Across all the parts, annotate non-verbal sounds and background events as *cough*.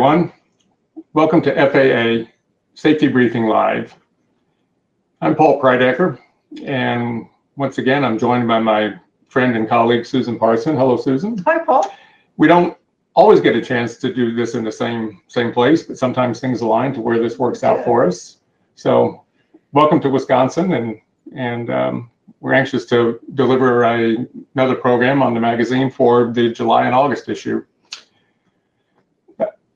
Everyone. Welcome to FAA Safety Briefing Live. I'm Paul Preidecker, and once again, I'm joined by my friend and colleague, Susan Parson. Hello, Susan. Hi, Paul. We don't always get a chance to do this in the same same place, but sometimes things align to where this works out for us. So, welcome to Wisconsin, and and um, we're anxious to deliver a, another program on the magazine for the July and August issue.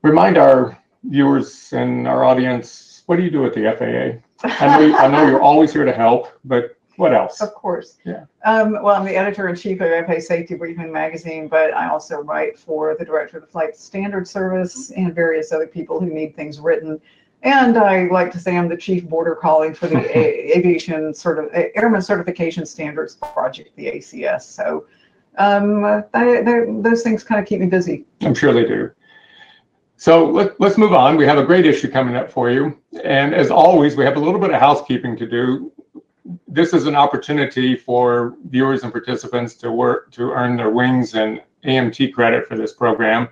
Remind our viewers and our audience, what do you do at the FAA? I know, I know you're always here to help, but what else? Of course. Yeah. Um, well, I'm the editor in chief of FAA Safety Briefing Magazine, but I also write for the director of the Flight Standard Service and various other people who need things written. And I like to say I'm the chief border collie for the *laughs* A- Aviation sort of Airman Certification Standards Project, the ACS. So um, I, those things kind of keep me busy. I'm sure they do. So let, let's move on. We have a great issue coming up for you. And as always, we have a little bit of housekeeping to do. This is an opportunity for viewers and participants to work to earn their wings and AMT credit for this program.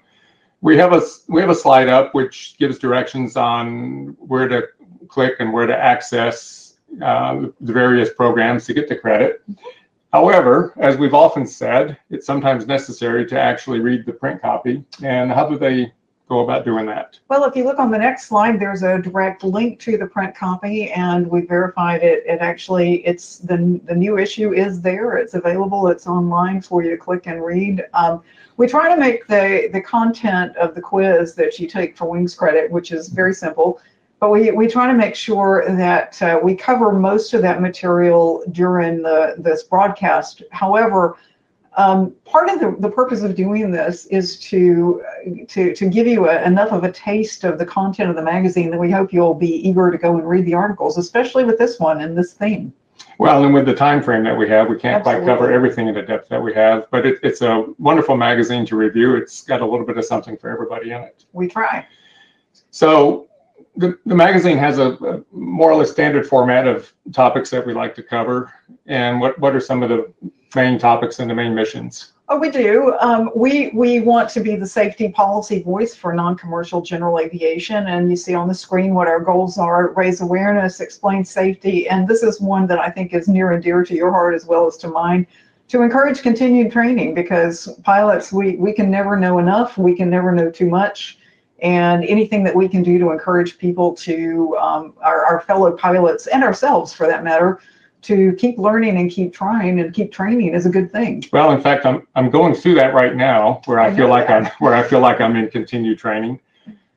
We have a we have a slide up which gives directions on where to click and where to access uh, the various programs to get the credit. However, as we've often said, it's sometimes necessary to actually read the print copy. And how do they go about doing that? Well, if you look on the next slide, there's a direct link to the print copy, and we verified it. It actually, it's the the new issue is there. It's available. It's online for you to click and read. Um, we try to make the the content of the quiz that you take for Wings credit, which is very simple. But we, we try to make sure that uh, we cover most of that material during the this broadcast. However, um, part of the, the purpose of doing this is to to to give you a, enough of a taste of the content of the magazine that we hope you'll be eager to go and read the articles, especially with this one and this theme. Well, and with the time frame that we have, we can't Absolutely. quite cover everything in the depth that we have, but it, it's a wonderful magazine to review. It's got a little bit of something for everybody in it. We try. So the, the magazine has a, a, more or less standard format of topics that we like to cover. And what, what are some of the main topics and the main missions? Oh, we do. Um, we we want to be the safety policy voice for non-commercial general aviation, and you see on the screen what our goals are: raise awareness, explain safety, and this is one that I think is near and dear to your heart as well as to mine. To encourage continued training, because pilots we we can never know enough, we can never know too much, and anything that we can do to encourage people to um, our, our fellow pilots and ourselves, for that matter, to keep learning and keep trying and keep training is a good thing. Well, in fact, I'm I'm going through that right now, where I, I feel like that. I'm where I feel like I'm in continued training.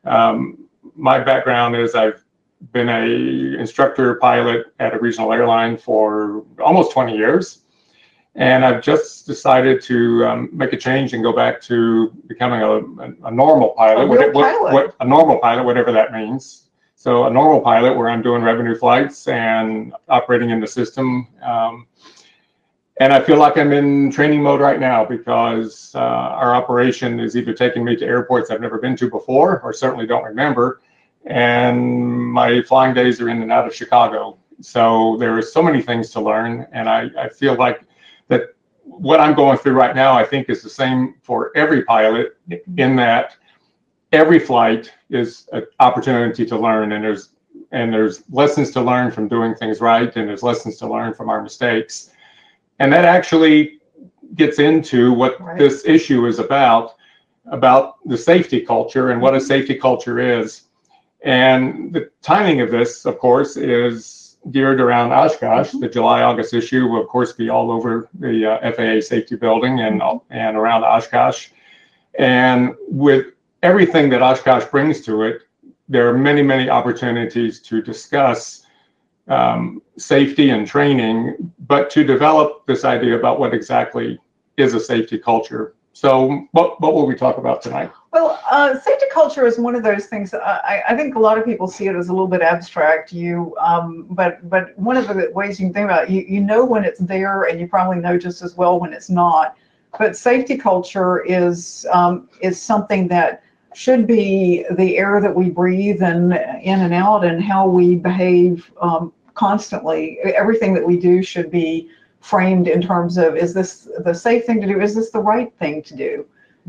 Um, my background is I've been a instructor pilot at a regional airline for almost 20 years, and I've just decided to um, make a change and go back to becoming a, a, a normal pilot, a what, pilot. What, a normal pilot, whatever that means. So a normal pilot where I'm doing revenue flights and operating in the system. Um, and I feel like I'm in training mode right now because uh, our operation is either taking me to airports I've never been to before or certainly don't remember. And my flying days are in and out of Chicago. So there are so many things to learn. And I, I feel like that what I'm going through right now, I think is the same for every pilot in that every flight is an opportunity to learn and there's and there's lessons to learn from doing things right and there's lessons to learn from our mistakes. And that actually gets into what right. this issue is about about the safety culture and what a safety culture is. And the timing of this of course is geared around oshkosh mm-hmm. the july august issue will of course be all over the uh, faa safety building and and around oshkosh. And with everything that Oshkosh brings to it, there are many, many opportunities to discuss um, safety and training, but to develop this idea about what exactly is a safety culture. So, what, what will we talk about tonight? Well, uh, safety culture is one of those things. I, I think a lot of people see it as a little bit abstract. You, um, but but one of the ways you can think about it, you you know when it's there, and you probably know just as well when it's not. But safety culture is um, is something that should be the air that we breathe and in and out and how we behave um, constantly. Everything that we do should be framed in terms of is this the safe thing to do? Is this the right thing to do?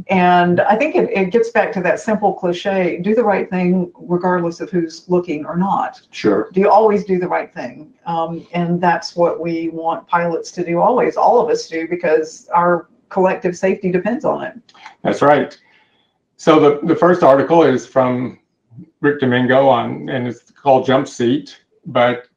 And I think it, it gets back to that simple cliche do the right thing regardless of who's looking or not. Sure. Do you always do the right thing? Um, and that's what we want pilots to do always, all of us do, because our collective safety depends on it. That's right. So the, the first article is from Rick Domingo on, and it's called Jump Seat, but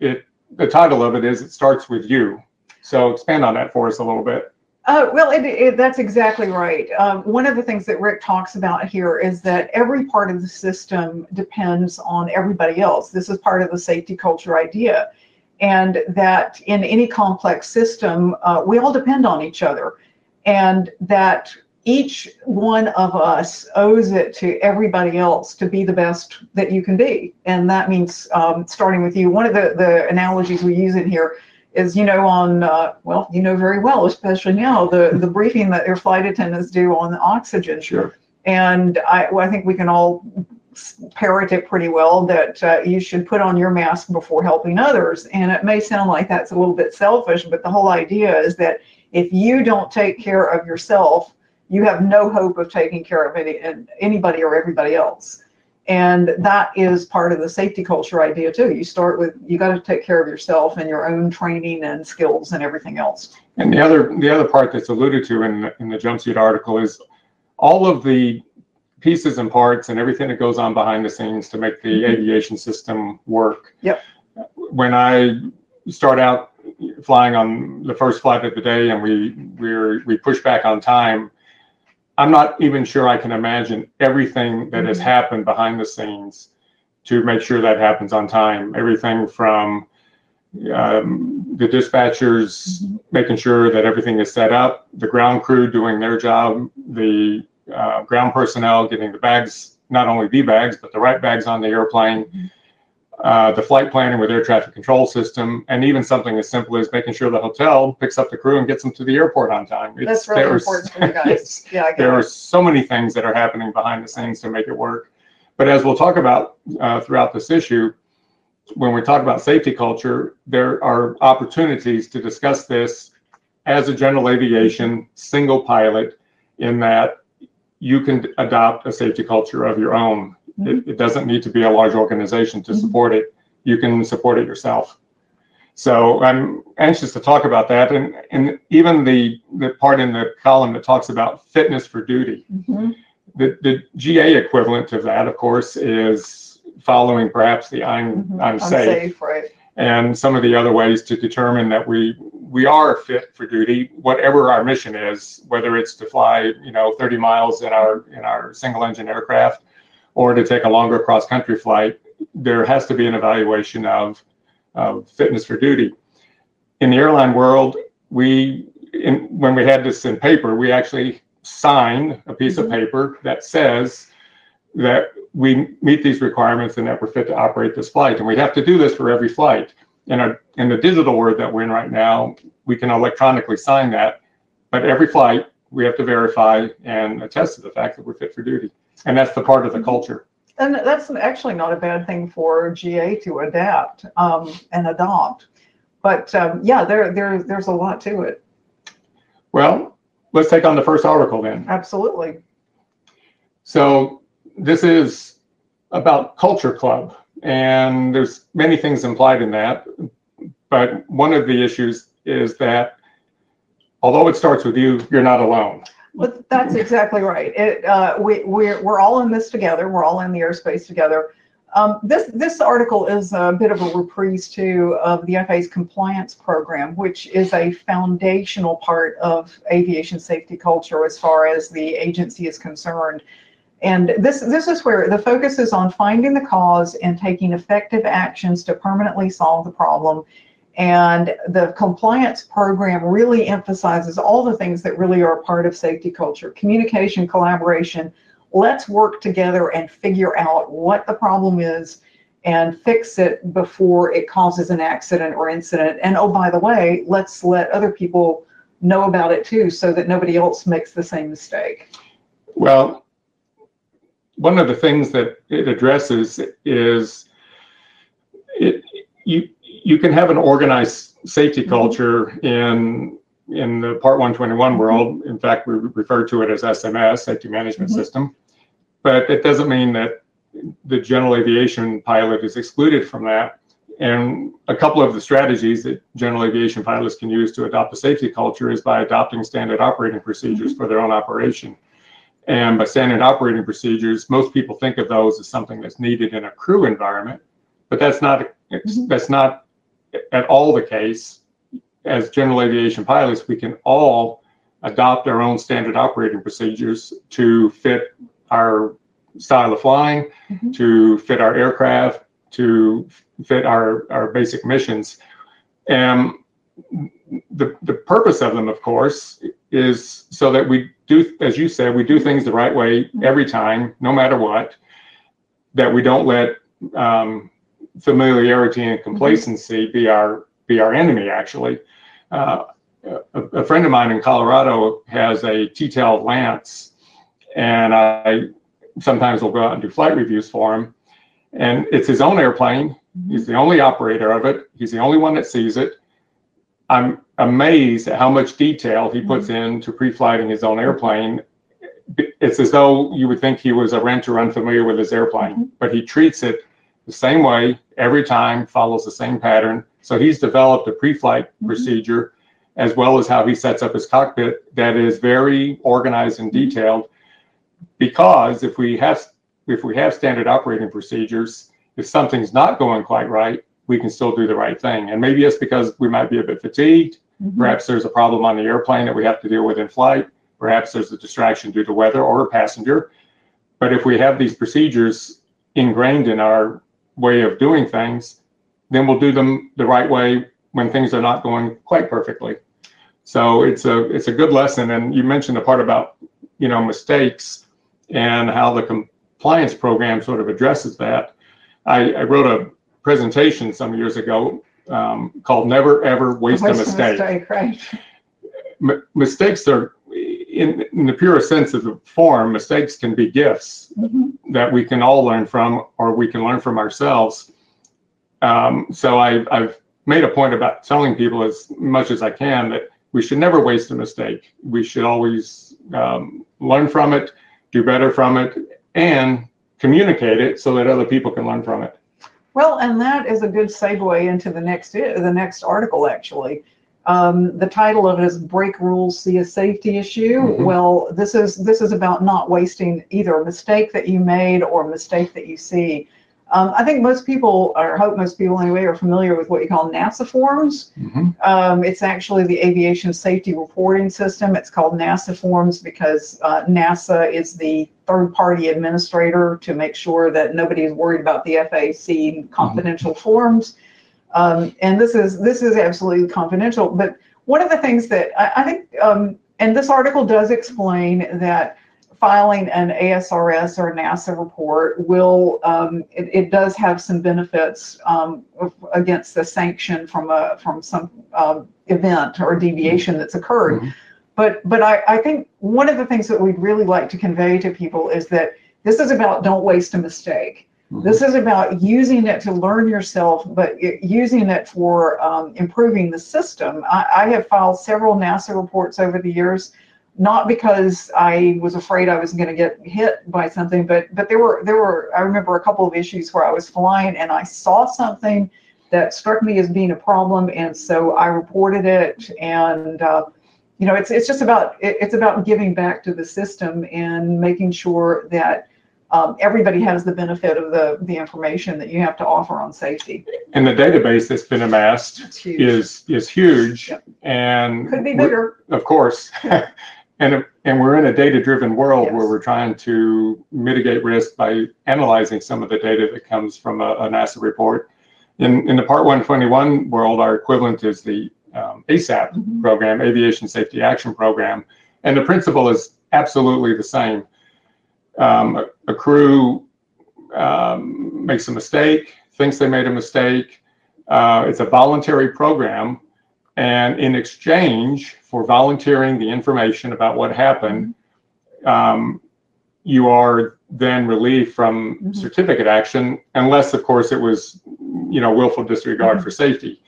it the title of it is It Starts With You. So expand on that for us a little bit. Uh, well, it, it, that's exactly right. Um, one of the things that Rick talks about here is that every part of the system depends on everybody else. This is part of the safety culture idea. And that in any complex system, uh, we all depend on each other. And that each one of us owes it to everybody else to be the best that you can be. And that means um, starting with you. One of the, the analogies we use in here is you know on uh, well you know very well especially now the the *laughs* briefing that your flight attendants do on the oxygen Sure. and I, well, I think we can all parrot it pretty well that uh, you should put on your mask before helping others and it may sound like that's a little bit selfish but the whole idea is that if you don't take care of yourself you have no hope of taking care of any, anybody or everybody else and that is part of the safety culture idea too you start with you got to take care of yourself and your own training and skills and everything else And the other the other part that's alluded to in the, in the jump seat article is all of the pieces and parts and everything that goes on behind the scenes to make the Mhm. aviation system work. Yep. When I start out flying on the first flight of the day and we we're we push back on time, I'm not even sure I can imagine everything that has Mhm. happened behind the scenes to make sure that happens on time. Everything from um, the dispatchers making sure that everything is set up, the ground crew doing their job, the uh, ground personnel getting the bags, not only the bags, but the right bags on the airplane, Mhm. Uh, the flight planning with air traffic control system, and even something as simple as making sure the hotel picks up the crew and gets them to the airport on time. It's- that's really important for you *laughs* guys yeah there are so many things that are happening behind the scenes to make it work. But as we'll talk about uh, throughout this issue, when we talk about safety culture, there are opportunities to discuss this as a general aviation single pilot, in that you can adopt a safety culture of your own. It, it doesn't need to be a large organization to Mhm. support it. You can support it yourself. So I'm anxious to talk about that, and and even the the part in the column that talks about fitness for duty. Mhm. The the GA equivalent of that, of course, is following perhaps the I'm Mhm. I'm safe right and some of the other ways to determine that we we are fit for duty, whatever our mission is, whether it's to fly, you know, 30 miles in our in our single engine aircraft, or to take a longer cross country flight. There has to be an evaluation of of fitness for duty. In the airline world, we in, when we had this in paper, we actually signed a piece Mhm. of paper that says that we meet these requirements and that we're fit to operate this flight. And we have to do this for every flight. In, a, in the digital world that we're in right now, we can electronically sign that, but every flight we have to verify and attest to the fact that we're fit for duty. And that's the part of the culture. and that's actually not a bad thing for ga to adapt um, and adopt but um, yeah there, there there's a lot to it Well, let's take on the first article then. absolutely So this is about Culture Club, and there's many things implied in that. But one of the issues is that although it starts with you, you're not alone. But that's exactly right. It, uh, we, we're, we're all in this together. We're all in the airspace together. Um, this, this article is a bit of a reprise too of the FAA's compliance program, which is a foundational part of aviation safety culture as far as the agency is concerned. And this, this is where the focus is on finding the cause and taking effective actions to permanently solve the problem. And the compliance program really emphasizes all the things that really are part of safety culture communication, collaboration. Let's work together and figure out what the problem is and fix it before it causes an accident or incident. And oh, by the way, let's let other people know about it too so that nobody else makes the same mistake. Well, one of the things that it addresses is it you you can have an organized safety Mhm. culture in in the Part 121 world, in fact, we refer to it as SMS, Safety Management Mhm. System. But it doesn't mean that the general aviation pilot is excluded from that. And a couple of the strategies that general aviation pilots can use to adopt a safety culture is by adopting standard operating procedures for their own operation. And by standard operating procedures, most people think of those as something that's needed in a crew environment, but that's not Mhm. that's not at all the case. As general aviation pilots, we can all adopt our own standard operating procedures to fit our style of flying, Mhm. to fit our aircraft, to fit our, our basic missions. And the, the purpose of them, of course, is so that we do, as you said, we do things the right way every time, no matter what, that we don't let um, familiarity and mm-hmm. complacency be our be our enemy. Actually, uh, a, a friend of mine in Colorado has a T-tail Lance, and I sometimes will go out and do flight reviews for him. And it's his own airplane. Mm-hmm. He's the only operator of it. He's the only one that sees it. I'm amazed at how much detail he puts mm-hmm. into pre-flighting his own airplane. It's as though you would think he was a renter unfamiliar with his airplane, but he treats it the same way every time, follows the same pattern. So he's developed a pre-flight Mhm. procedure as well as how he sets up his cockpit that is very organized and detailed. Because if we have if we have standard operating procedures, if something's not going quite right, we can still do the right thing. And maybe it's because we might be a bit fatigued. Mhm. Perhaps there's a problem on the airplane that we have to deal with in flight. Perhaps there's a distraction due to weather or a passenger. But if we have these procedures ingrained in our way of doing things, then we'll do them the right way when things are not going quite perfectly. So it's a it's a good lesson. And you mentioned the part about you know mistakes and how the compliance program sort of addresses that. I, I wrote a presentation some years ago um, called "Never Ever Waste, a Mistake." right? M- mistakes are, in, in the purest sense of the form, mistakes can be gifts Mhm. that we can all learn from, or we can learn from ourselves. Um, so I, I've made a point about telling people as much as I can that we should never waste a mistake. We should always um, learn from it, do better from it, and communicate it so that other people can learn from it. Well, and that is a good segue into the next the next article. Actually, um, the title of it is "Break Rules, See a Safety Issue." Mhm. Well, this is this is about not wasting either a mistake that you made or a mistake that you see. Um, I think most people, or I hope most people anyway, are familiar with what you call NASA forms. Um, it's actually the aviation safety reporting system. It's called NASA Forms because uh, NASA is the third party administrator to make sure that nobody is worried about the FAC confidential forms. Um, and this is this is absolutely confidential. But one of the things that I, I think, um, and this article does explain that filing an ASRS or NASA report will, um, it, it does have some benefits um, against the sanction from a from some um, event or deviation that's occurred. Mhm. But but I, I think one of the things that we'd really like to convey to people is that this is about don't waste a mistake. This is about using it to learn yourself, but using it for um, improving the system. I, I have filed several NASA reports over the years, not because I was afraid I was going to get hit by something, but but there were there were I remember a couple of issues where I was flying and I saw something that struck me as being a problem, and so I reported it. And uh, you know, it's it's just about it, it's about giving back to the system and making sure that um, everybody has the benefit of the the information that you have to offer on safety. And the database that's been amassed huge. is is huge, Yep. and Could be bigger. Of course. *laughs* and and we're in a data-driven world where we're trying to mitigate risk by analyzing some of the data that comes from a, a NASA report. In in the Part 121 world, our equivalent is the um, ASAP Mhm. program, Aviation Safety Action Program, and the principle is absolutely the same. Um, a, a crew um, makes a mistake, thinks they made a mistake. Uh, it's a voluntary program and in exchange for volunteering the information about what happened, um, you are then relieved from Mhm. certificate action, unless, of course, it was, you know, willful disregard Mhm. for safety.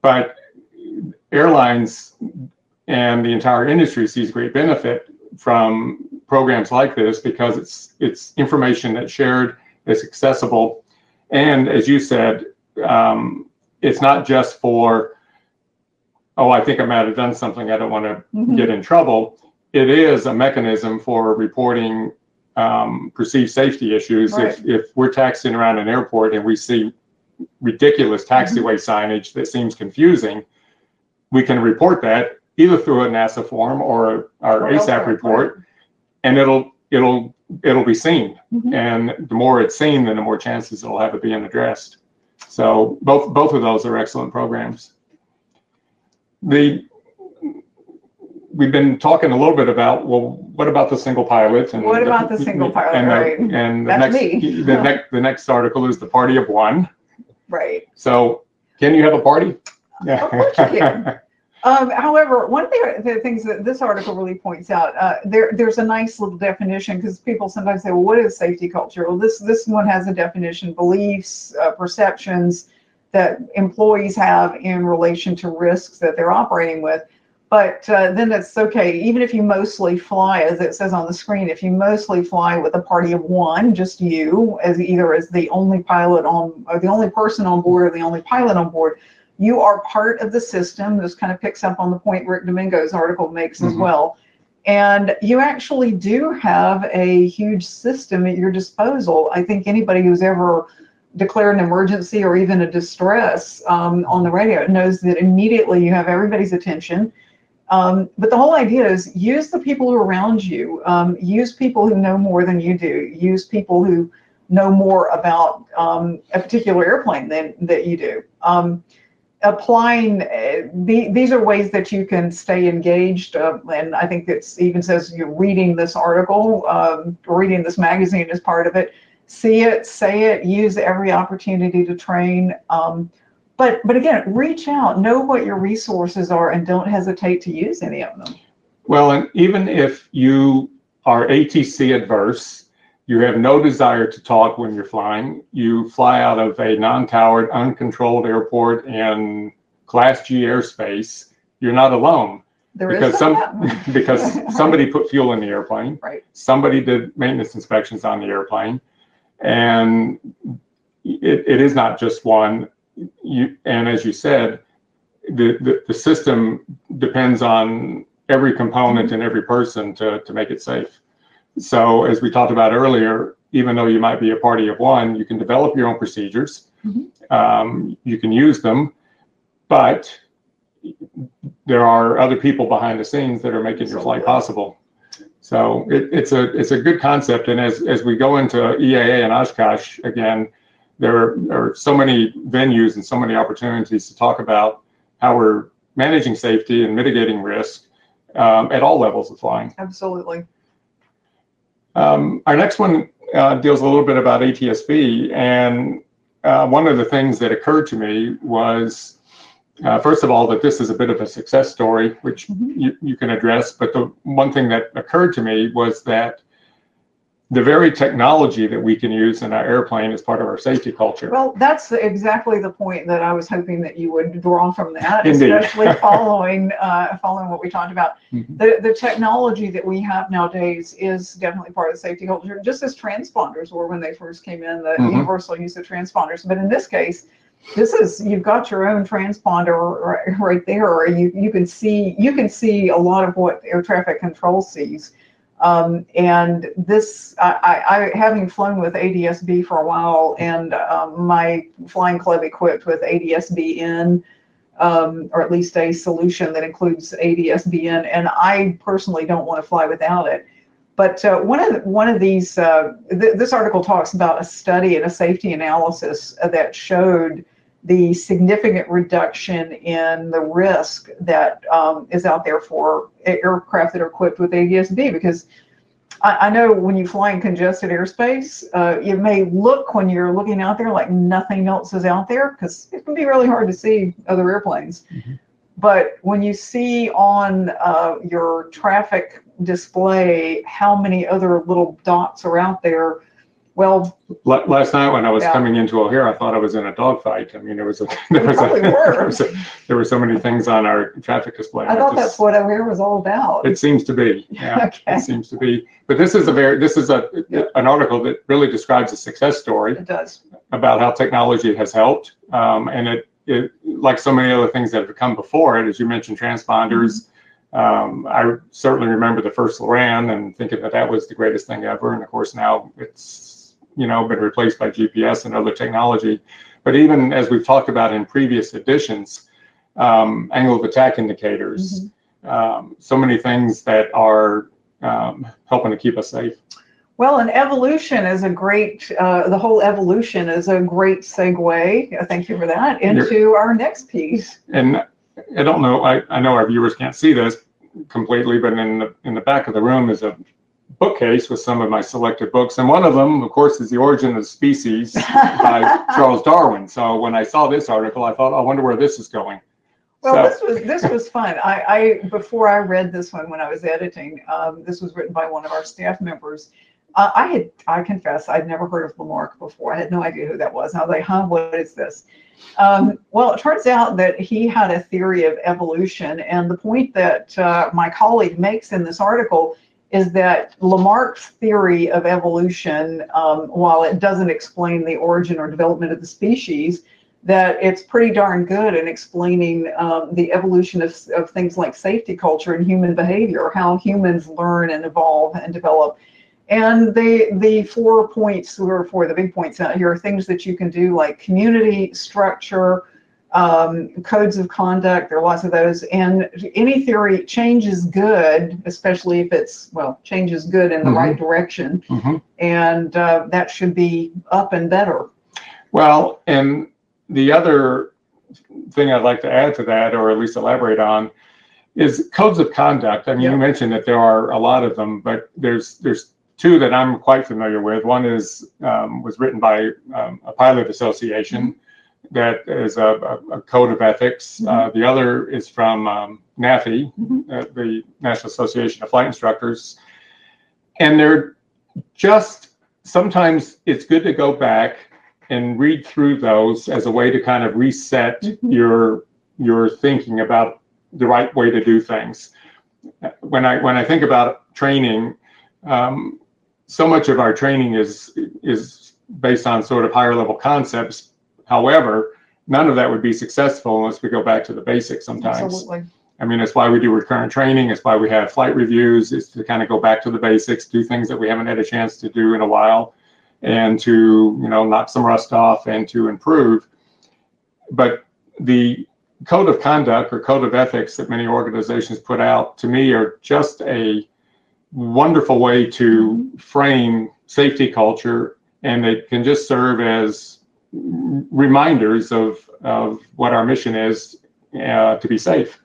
But airlines and the entire industry sees great benefit from programs like this because it's it's information that's shared, it's accessible, and as you said, um, it's not just for oh I think I might have done something I don't want to Mhm. get in trouble. It is a mechanism for reporting um, perceived safety issues. If if we're taxiing around an airport and we see ridiculous taxiway signage that seems confusing, we can report that either through a NASA form or our Or ASAP elsewhere, report, and it'll it'll it'll be seen. Mhm. And the more it's seen, then the more chances it'll have it being addressed. So both both of those are excellent programs. The we've been talking a little bit about well, what about the single pilot? And What about the single *laughs* pilot, And, the- right. and the That's next me. the next the next article is the party of one. Right. So can you have a party? Yeah. Of course you can. *laughs* Um, however, one of the, the things that this article really points out, uh, there there's a nice little definition because people sometimes say, "Well, what is safety culture?" Well, this this one has a definition: beliefs, uh, perceptions that employees have in relation to risks that they're operating with. But uh, then it's okay, even if you mostly fly, as it says on the screen, if you mostly fly with a party of one, just you, as either as the only pilot on, or the only person on board, or the only pilot on board, you are part of the system. This kind of picks up on the point Rick Domingo's article makes as Mhm. well. And you actually do have a huge system at your disposal. I think anybody who's ever declared an emergency or even a distress um, on the radio knows that immediately you have everybody's attention. Um, but the whole idea is use the people around you, um, use people who know more than you do, use people who know more about um, a particular airplane than that you do. Applying uh, the, these are ways that you can stay engaged uh, and i think it's even says you're reading this article um, reading this magazine is part of it. See it say it use every opportunity to train um, but but again reach out know what your resources are and don't hesitate to use any of them. Well, and even if you are ATC adverse, you have no desire to talk when you're flying, you fly out of a non-towered, uncontrolled airport in Class G airspace, you're not alone. There is because some *laughs* because somebody put fuel in the airplane, right. Somebody did maintenance inspections on the airplane, and it, it is not just one. You and as you said, the, the the system depends on every component and every person to to make it safe. So as we talked about earlier, even though you might be a party of one, you can develop your own procedures. Mhm. Um, you can use them, but there are other people behind the scenes that are making your flight possible. So it, it's a it's a good concept, and as as we go into EAA and Oshkosh again, there are, there are so many venues and so many opportunities to talk about how we're managing safety and mitigating risk um, at all levels of flying. absolutely Um, our next one uh, deals a little bit about ADSB, and uh, one of the things that occurred to me was, uh, first of all, that this is a bit of a success story, which Mhm. you, you can address. But the one thing that occurred to me was that the very technology that we can use in our airplane is part of our safety culture. Well, that's exactly the point that I was hoping that you would draw from that, Indeed. especially *laughs* following uh, following what we talked about. Mhm. The the technology that we have nowadays is definitely part of the safety culture, just as transponders were when they first came in, the Mhm. universal use of transponders. But in this case, this is you've got your own transponder right, right there, or you you can see you can see a lot of what air traffic control sees. Um, and this, I, I, having flown with ADSB for a while, and um, my flying club equipped with ADSB In, um, or at least a solution that includes ADSB In, and I personally don't want to fly without it. But uh, one of the, one of these, uh, th- this article talks about a study and a safety analysis that showed the significant reduction in the risk that um, is out there for aircraft that are equipped with ADSB because I, I know when you fly in congested airspace, uh, it may look when you're looking out there like nothing else is out there because it can be really hard to see other airplanes. Mhm. But when you see on uh, your traffic display how many other little dots are out there, Well, La- Last night when I was Yeah. coming into O'Hare, I thought I was in a dogfight. I mean, there was a, *laughs* there was a, probably were. there was a- there were so many things on our traffic display. I thought that's just- what O'Hare was all about. It seems to be, yeah, *laughs* Okay. it seems to be. But this is a very, this is a, Yeah. an article that really describes a success story It does. about how technology has helped. Um, and it, it, like so many other things that have come before it, as you mentioned, transponders. Um, I certainly remember the first Loran and thinking that that was the greatest thing ever. And of course, now it's, you know, been replaced by GPS and other technology. But even as we've talked about in previous editions, um, angle of attack indicators, um, so many things that are um, helping to keep us safe. Well, and evolution is a great, uh, the whole evolution is a great segue, uh, thank you for that, into our next piece. And I don't know, I, I know our viewers can't see this completely, but in the, in the back of the room is a bookcase with some of my selected books. And one of them, of course, is The Origin of Species by *laughs* Charles Darwin. So when I saw this article, I thought, I wonder where this is going. Well, So- this was this was fun. I, I before I read this one when I was editing, um, this was written by one of our staff members. Uh, I had I confess I'd never heard of Lamarck before. I had no idea who that was. And I was like, huh, what is this? Um, well, it turns out that he had a theory of evolution, and the point that uh, my colleague makes in this article is that Lamarck's theory of evolution, um, while it doesn't explain the origin or development of the species, that it's pretty darn good in explaining um, the evolution of, of things like safety culture and human behavior, how humans learn and evolve and develop. And the the four points or four the big points out here are things that you can do like community structure, um, codes of conduct. There are lots of those. And any theory change is good, especially if it's well change is good in the Mhm. right direction, Mhm. and uh, that should be up and better. Well, and the other thing I'd like to add to that, or at least elaborate on, is codes of conduct. I mean, Yeah. you mentioned that there are a lot of them, but there's there's two that I'm quite familiar with. One is um, was written by um, a pilot association that is a, a, code of ethics. Uh, the other is from um, NAFI, Mhm. uh, the National Association of Flight Instructors, and they're just sometimes it's good to go back and read through those as a way to kind of reset Mhm. your your thinking about the right way to do things. When I when I think about training, um, so much of our training is is based on sort of higher level concepts. However, none of that would be successful unless we go back to the basics sometimes. Absolutely. I mean, it's why we do recurrent training. It's why we have flight reviews. Is to kind of go back to the basics, do things that we haven't had a chance to do in a while, and to you know knock some rust off and to improve. But the code of conduct or code of ethics that many organizations put out to me are just a wonderful way to mm-hmm. frame safety culture, and it can just serve as reminders of of what our mission is uh, to be safe.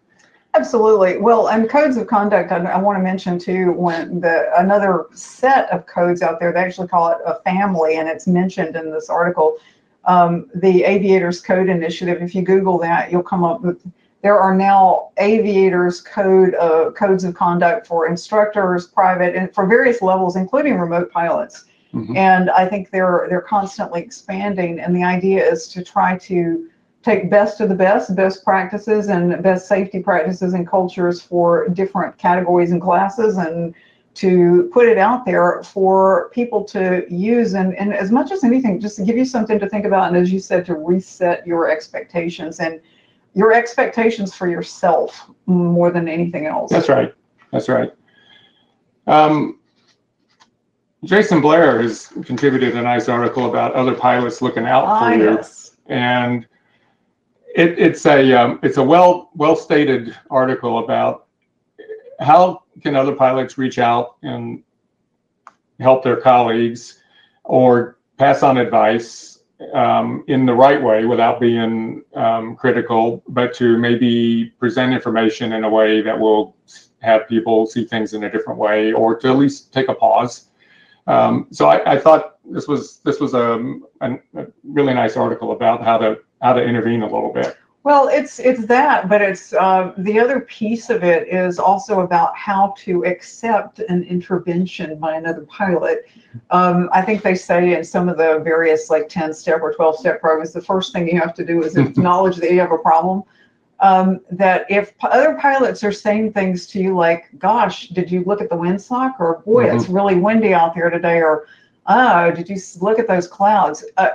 Absolutely. Well, and codes of conduct, I, I want to mention too, when the another set of codes out there, they actually call it a family, and it's mentioned in this article. Um, the Aviators Code Initiative. If you Google that, you'll come up with. There are now aviators code uh, codes of conduct for instructors, private, and for various levels, including remote pilots. Mhm. And I think they're they're constantly expanding. And the idea is to try to take best of the best, best practices and best safety practices and cultures for different categories and classes and to put it out there for people to use and, and as much as anything, just to give you something to think about and as you said, to reset your expectations and your expectations for yourself more than anything else. That's right. That's right. Um, Jason Blair has contributed a nice article about other pilots looking out Ah, for you, yes. and it, it's a um, it's a well well stated article about how can other pilots reach out and help their colleagues or pass on advice um, in the right way without being um, critical, but to maybe present information in a way that will have people see things in a different way, or to at least take a pause. Um, so I, I thought this was this was a, a, a really nice article about how to how to intervene a little bit. Well, it's it's that, but it's uh, the other piece of it is also about how to accept an intervention by another pilot. Um, I think they say in some of the various like ten step or twelve step programs, the first thing you have to do is *laughs* acknowledge that you have a problem. Um, that if p- other pilots are saying things to you like, "Gosh, did you look at the windsock?" or "Boy, it's really windy out there today," or "Oh, did you look at those clouds?" Uh,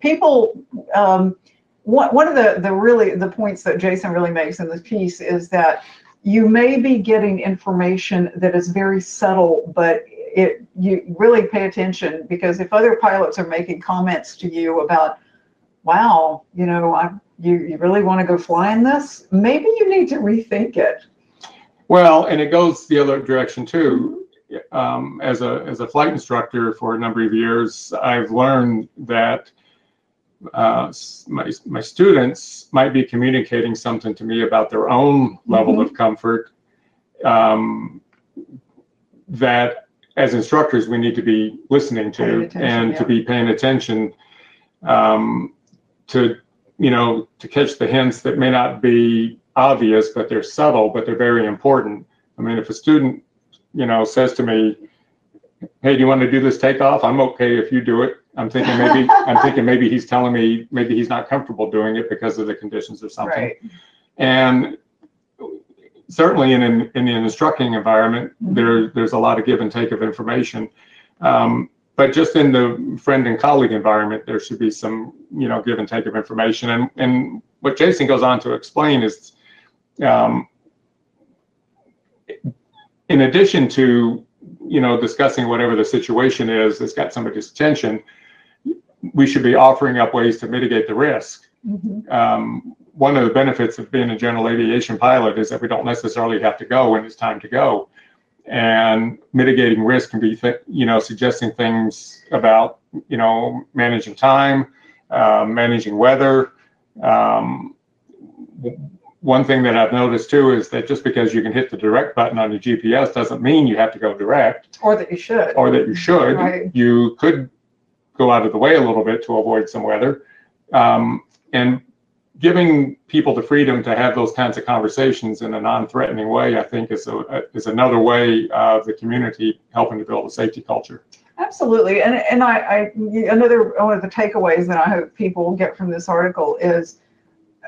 people. Um, one, one of the, the really the points that Jason really makes in this piece is that you may be getting information that is very subtle, but it you really pay attention because if other pilots are making comments to you about, wow, you know, I, you you really want to go fly in this, maybe you need to rethink it. Well, and it goes the other direction too. Um, as a as a flight instructor for a number of years, I've learned that uh, my my students might be communicating something to me about their own level of comfort. Um, that as instructors we need to be listening to and yeah. to be paying attention um, to you know to catch the hints that may not be obvious but they're subtle but they're very important i mean if a student you know says to me hey do you want to do this takeoff i'm okay if you do it i'm thinking maybe *laughs* i'm thinking maybe he's telling me maybe he's not comfortable doing it because of the conditions or something Right. and certainly in an in an instructing environment, there there's a lot of give and take of information. Um, but just in the friend and colleague environment, there should be some you know give and take of information. And and what Jason goes on to explain is, um, in addition to you know discussing whatever the situation is that's got somebody's attention, we should be offering up ways to mitigate the risk Mhm. um, one of the benefits of being a general aviation pilot is that we don't necessarily have to go when it's time to go. And mitigating risk can be, th- you know, suggesting things about, you know, managing time, uh, managing weather. Um, one thing that I've noticed too is that just because you can hit the direct button on your GPS doesn't mean you have to go direct Or that you should. or that you should. Right. You could go out of the way a little bit to avoid some weather. Um, and giving people the freedom to have those kinds of conversations in a non-threatening way, I think, is a, is another way of the community helping to build a safety culture. Absolutely, and and I, I another one of the takeaways that I hope people get from this article is,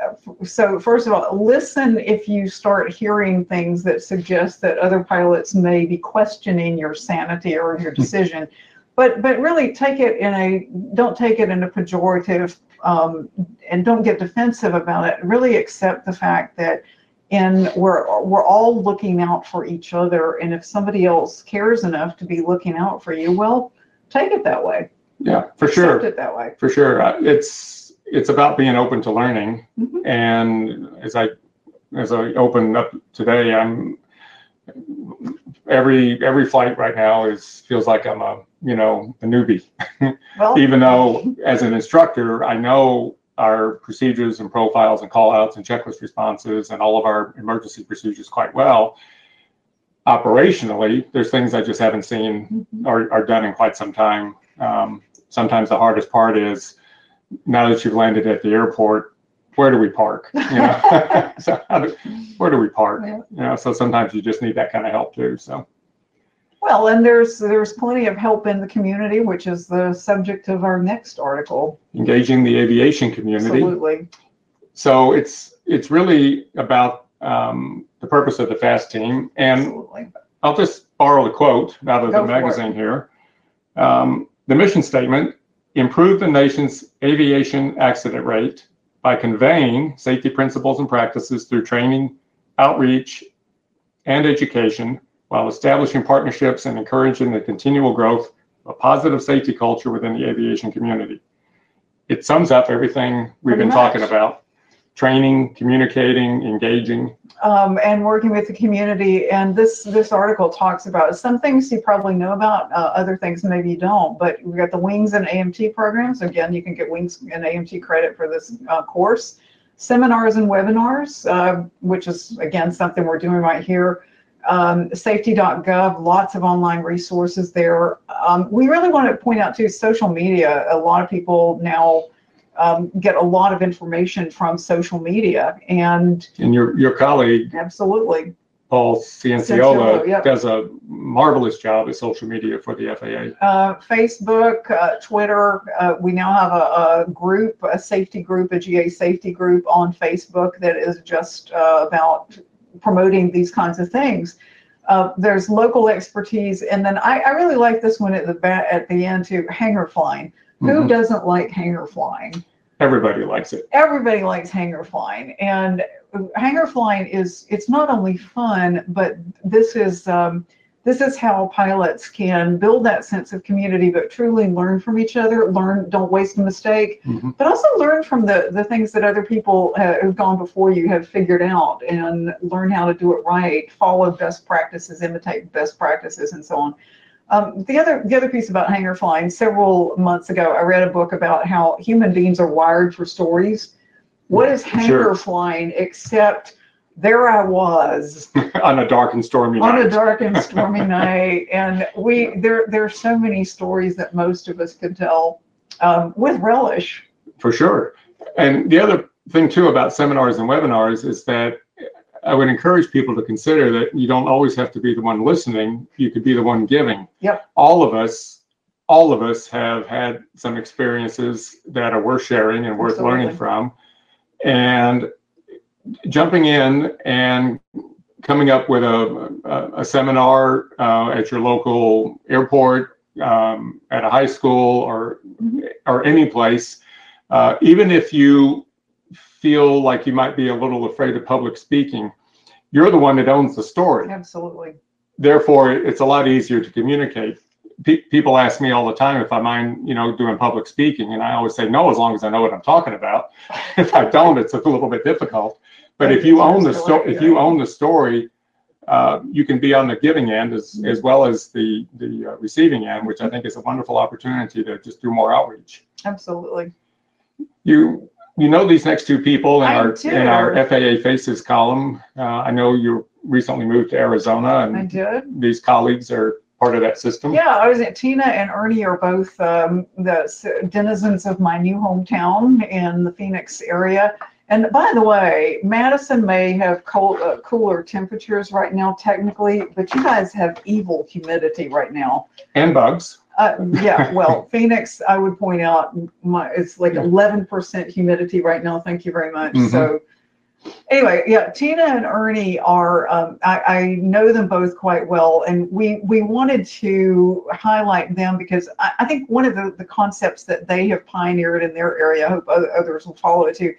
uh, so first of all, listen if you start hearing things that suggest that other pilots may be questioning your sanity or your *laughs* decision, but but really take it in a don't take it in a pejorative um, and don't get defensive about it. Really accept the fact that and we're we're all looking out for each other and if somebody else cares enough to be looking out for you well take it that way Yeah, for accept sure, it that way for sure. Uh, It's it's about being open to learning, Mhm. and as I as I open up today, I'm every every flight right now is feels like I'm a you know a newbie. well *laughs* even though *laughs* as an instructor, I know our procedures and profiles and call outs and checklist responses and all of our emergency procedures quite well. Operationally, there's things I just haven't seen or are done in quite some time. Um, sometimes the hardest part is now that you've landed at the airport, where do we park? You know, *laughs* so how do, where do we park? Yeah. You know, so sometimes you just need that kind of help too. So well and there's there's plenty of help in the community which is the subject of our next article engaging the aviation community. absolutely So it's it's really about um, the purpose of the FAST team, and absolutely I'll just borrow the quote out of Go the it. magazine here. Um, the mission statement: improve the nation's aviation accident rate by conveying safety principles and practices through training, outreach, and education, while establishing partnerships and encouraging the continual growth of a positive safety culture within the aviation community. It sums up everything we've Pretty been talking about training, communicating, engaging. um, and working with the community. And this this article talks about some things you probably know about, uh, other things maybe you don't. But we've got the Wings and AMT programs. Again, you can get Wings and AMT credit for this uh, course. Seminars and webinars, uh, which is again something we're doing right here. Um, safety.gov, lots of online resources there. Um, we really want to point out too, social media. A lot of people now um, get a lot of information from social media. And And your, your colleague, absolutely, Paul Cianciolo, yep. does a marvelous job at social media for the FAA. uh, Facebook, uh, Twitter. Uh, we now have a, a group, a safety group, a GA safety group on Facebook that is just uh, about promoting these kinds of things. Uh, there's local expertise, and then I, I really like this one at the at the end too. Hangar flying. Who Mhm. doesn't like hangar flying? Everybody likes it. everybody likes hangar flying and hangar flying is it's not only fun but this is um, this is how pilots can build that sense of community but truly learn from each other learn don't waste a mistake Mhm. but also learn from the the things that other people uh, who've gone before you have figured out and learn how to do it right follow best practices imitate best practices and so on um, the other the other piece about hangar flying, several months ago, I read a book about how human beings are wired for stories. What is hangar Sure. flying except there I was *laughs* On a dark and stormy night. on a dark and stormy *laughs* night, and we there there are so many stories that most of us could tell um, with relish. For sure. And the other thing too about seminars and webinars is that I would encourage people to consider that you don't always have to be the one listening. You could be the one giving. Yep. All of us, all of us have had some experiences that are worth sharing and worth learning from. And jumping in and coming up with a, a, a seminar uh, at your local airport, um, at a high school, or Mhm. or any place, uh, even if you feel like you might be a little afraid of public speaking, you're the one that owns the story. Absolutely. Therefore, it's a lot easier to communicate. Pe- people ask me all the time if I mind, you know, doing public speaking, and I always say no, as long as I know what I'm talking about. *laughs* if I don't, it's a little bit difficult. But if you own the story, if you own the story, uh, you can be on the giving end as, as well as the the uh, receiving end, which I think is a wonderful opportunity to just do more outreach. Absolutely. You you know these next two people in I our do. in our FAA Faces column. Uh, I know you recently moved to Arizona, I did. these colleagues are part of that system. Yeah, I was at Tina and Ernie are both um, the denizens of my new hometown in the Phoenix area. And by the way, Madison may have cold, uh, cooler temperatures right now, technically, but you guys have evil humidity right now. And bugs. Uh, yeah, well, *laughs* Phoenix, I would point out, my, it's like 11% humidity right now. Thank you very much. Mhm. So, anyway, yeah, Tina and Ernie are, um, I, I know them both quite well, and we, we wanted to highlight them because I, I think one of the, the concepts that they have pioneered in their area, I hope others will follow it too.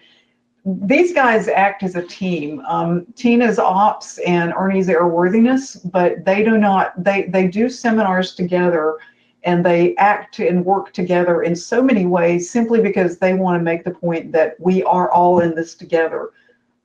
These guys act as a team. Um, Tina's ops and Ernie's airworthiness, but they do not, they, they do seminars together and they act and work together in so many ways simply because they want to make the point that we are all in this together.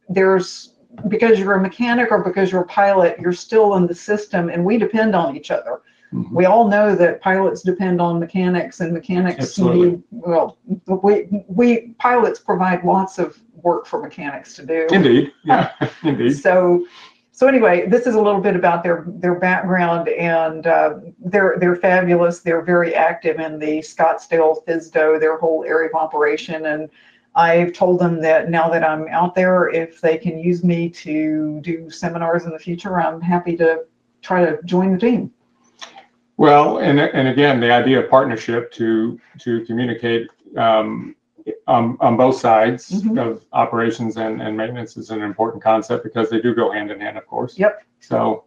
There's because you're a mechanic or because you're a pilot, you're still in the system and we depend on each other. Mhm. We all know that pilots depend on mechanics and mechanics Absolutely. need, well, we, we pilots provide lots of work for mechanics to do. Indeed. Yeah. *laughs* *laughs* Indeed. So, so anyway, this is a little bit about their their background, and uh, they're they're fabulous. They're very active in the Scottsdale FSDO, their whole area of operation, and I've told them that now that I'm out there, if they can use me to do seminars in the future, I'm happy to try to join the team. Well, and and again, the idea of partnership to to communicate um, on on both sides Mhm. of operations and and maintenance is an important concept because they do go hand in hand, of course. Yep. So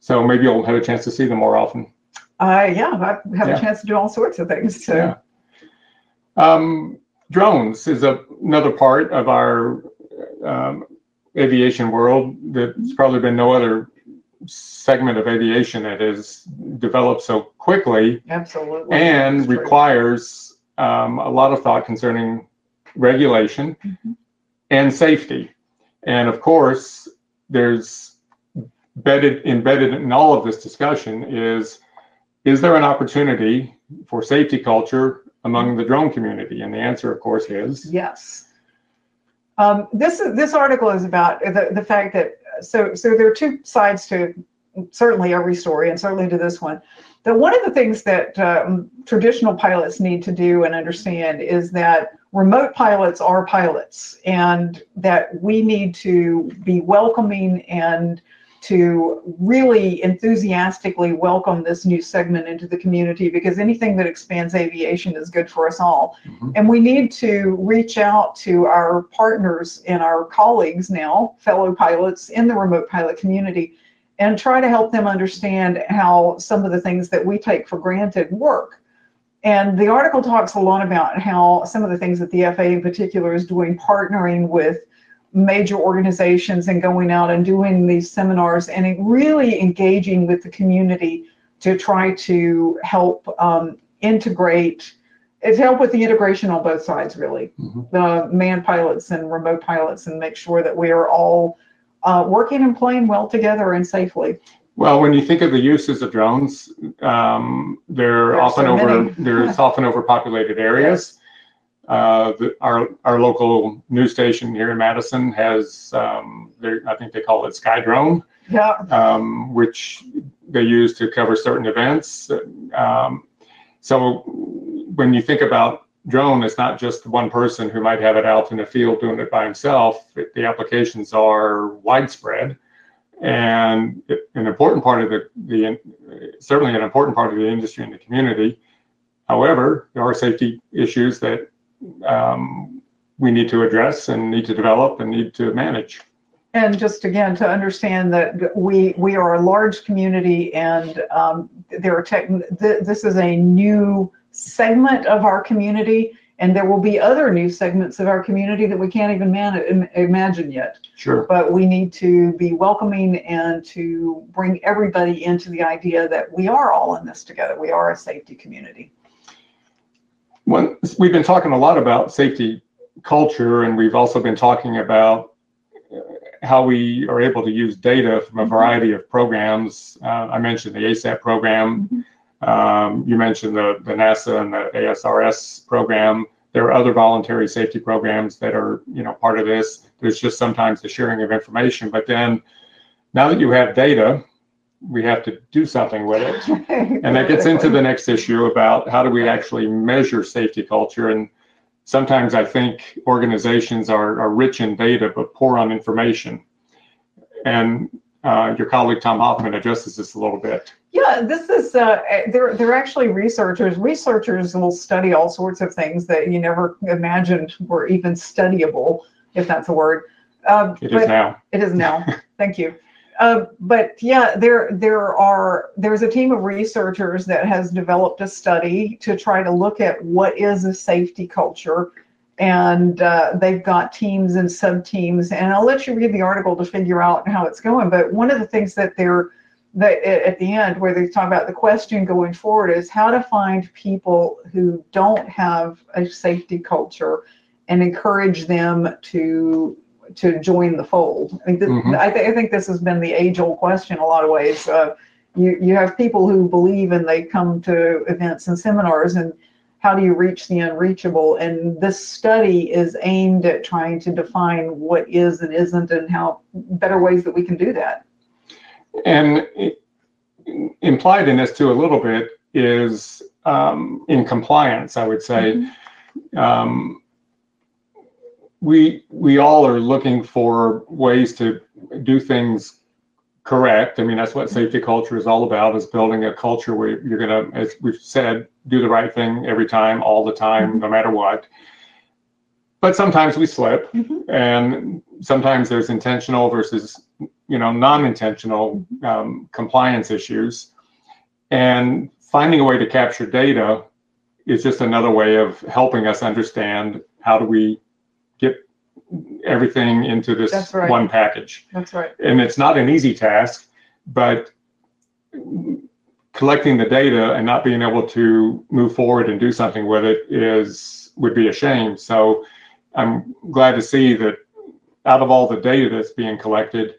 so maybe you'll have a chance to see them more often. Uh, yeah, I have Yeah. a chance to do all sorts of things. So. Yeah. Um, drones is a, another part of our um, aviation world. There's probably been no other segment of aviation that has developed so quickly Absolutely. and requires um, a lot of thought concerning regulation Mhm. and safety. And of course, there's embedded embedded in all of this discussion is is there an opportunity for safety culture among the drone community? And the answer, of course, is Yes. Um, this this article is about the, the fact that so so there are two sides to certainly every story and certainly to this one. That one of the things that um, traditional pilots need to do and understand is that remote pilots are pilots and that we need to be welcoming and to really enthusiastically welcome this new segment into the community because anything that expands aviation is good for us all. Mhm. And we need to reach out to our partners and our colleagues now, fellow pilots in the remote pilot community, and try to help them understand how some of the things that we take for granted work. And the article talks a lot about how some of the things that the FAA in particular is doing, partnering with major organizations and going out and doing these seminars and really engaging with the community to try to help um, integrate it's help with the integration on both sides really Mhm. the manned pilots and remote pilots and make sure that we are all uh, working and playing well together and safely Well, when you think of the uses of drones, um, they're There's often so over, there's *laughs* often overpopulated areas. Uh, the, our, our local news station here in Madison has, um, I think they call it Sky Drone, yeah um, which they use to cover certain events. Um, so when you think about drone, it's not just one person who might have it out in the field doing it by himself. It- The applications are widespread. And it- an important part of the, the, certainly an important part of the industry and the community. However, there are safety issues that um, we need to address and need to develop and need to manage. And just again, to understand that we, we are a large community and um, there are tech, th- this is a new segment of our community. And there will be other new segments of our community that we can't even man- imagine yet. Sure. But we need to be welcoming and to bring everybody into the idea that we are all in this together. We are a safety community. One, we've been talking a lot about safety culture, and we've also been talking about uh, how we are able to use data from a variety of programs. Uh, I mentioned the ASAP program. Um, you mentioned the, the NASA and the ASRS program. There are other voluntary safety programs that are, you know, part of this. There's just sometimes the sharing of information. But then, now that you have data, we have to do something with it. *laughs* And that gets into the next issue about how do we actually measure safety culture? And sometimes I think organizations are, are rich in data but poor on information. And uh, your colleague Tom Hoffmann addresses this a little bit. Yeah, this is, uh, they're, they're actually researchers. Researchers will study all sorts of things that you never imagined were even studyable, if that's a word. Um, It is now. It is now. *laughs* Thank you. Uh, but yeah, there there are there's a team of researchers that has developed a study to try to look at what is a safety culture, and uh, they've got teams and sub teams. And I'll let you read the article to figure out how it's going. But one of the things that they're that at at the end where they talk about the question going forward is how to find people who don't have a safety culture and encourage them to to join the fold. I, think, th- Mhm. I, th- I think this has been the age-old question in a lot of ways. Uh, you you have people who believe and they come to events and seminars, and how do you reach the unreachable? And this study is aimed at trying to define what is and isn't, and how better ways that we can do that. And implied in this too a little bit is um, in compliance, I would say. Um, we we all are looking for ways to do things correct. I mean, that's what safety culture is all about: is building a culture where you're gonna, as we've said, do the right thing every time, all the time, no matter what. But sometimes we slip, Mhm. and sometimes there's intentional versus you know non-intentional um, compliance issues, and finding a way to capture data is just another way of helping us understand how do we get everything into this That's right. one package. That's right. And it's not an easy task, but collecting the data and not being able to move forward and do something with it is would be a shame. So I'm glad to see that out of all the data that's being collected,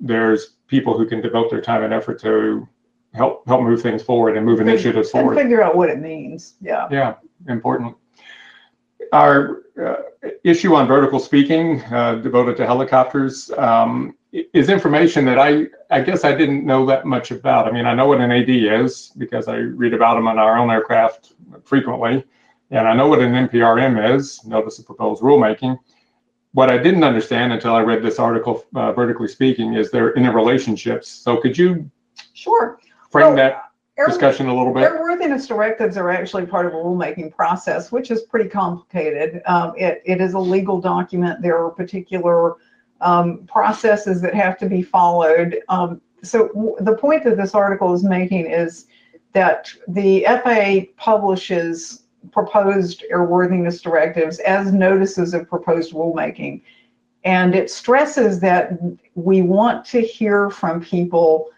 there's people who can devote their time and effort to help help move things forward and move initiatives And forward. figure out what it means. Yeah. Yeah, important. Our uh, issue on vertical speaking, uh, devoted to helicopters, um, is information that I, I guess I didn't know that much about. I mean, I know what an AD is because I read about them on our own aircraft frequently And I know what an NPRM is, Notice of Proposed Rulemaking. What I didn't understand until I read this article, uh, vertically speaking, is they're interrelationships. So could you Sure. frame that discussion a little bit? Airworthiness directives are actually part of a rulemaking process, which is pretty complicated. Um, it, it is a legal document. There are particular um, processes that have to be followed. Um, so the point that this article is making is that the FAA publishes proposed airworthiness directives as notices of proposed rulemaking. And it stresses that we want to hear from people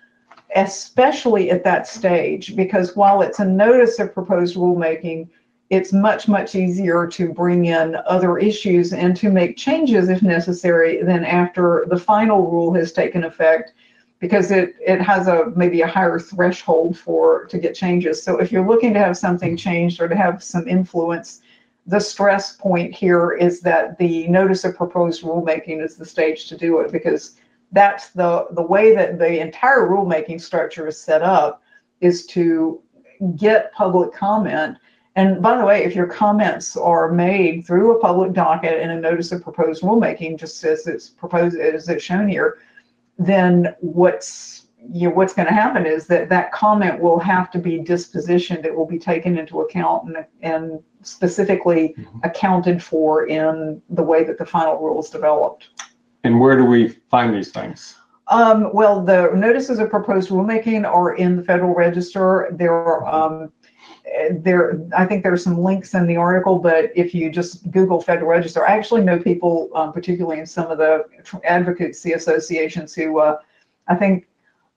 especially at that stage, because while it's a notice of proposed rulemaking, it's much, much easier to bring in other issues and to make changes if necessary than after the final rule has taken effect because it, it has a maybe a higher threshold for to get changes. So if you're looking to have something changed or to have some influence, the stress point here is that the notice of proposed rulemaking is the stage to do it because that's the the way that the entire rulemaking structure is set up is to get public comment. And by the way if your comments are made through a public docket and a notice of proposed rulemaking just as it's proposed as it's shown here then what's you know, what's going to happen is that that comment will have to be dispositioned. It will be taken into account and, and specifically Mhm. accounted for in the way that the final rule is developed And where do we find these things? um, well, the notices of proposed rulemaking are in the Federal Register. There are, um, eh, there, I think there are some links in the article, but if you just Google Federal Register, I actually know people, um, particularly in some of the advocacy associations who, uh, I think,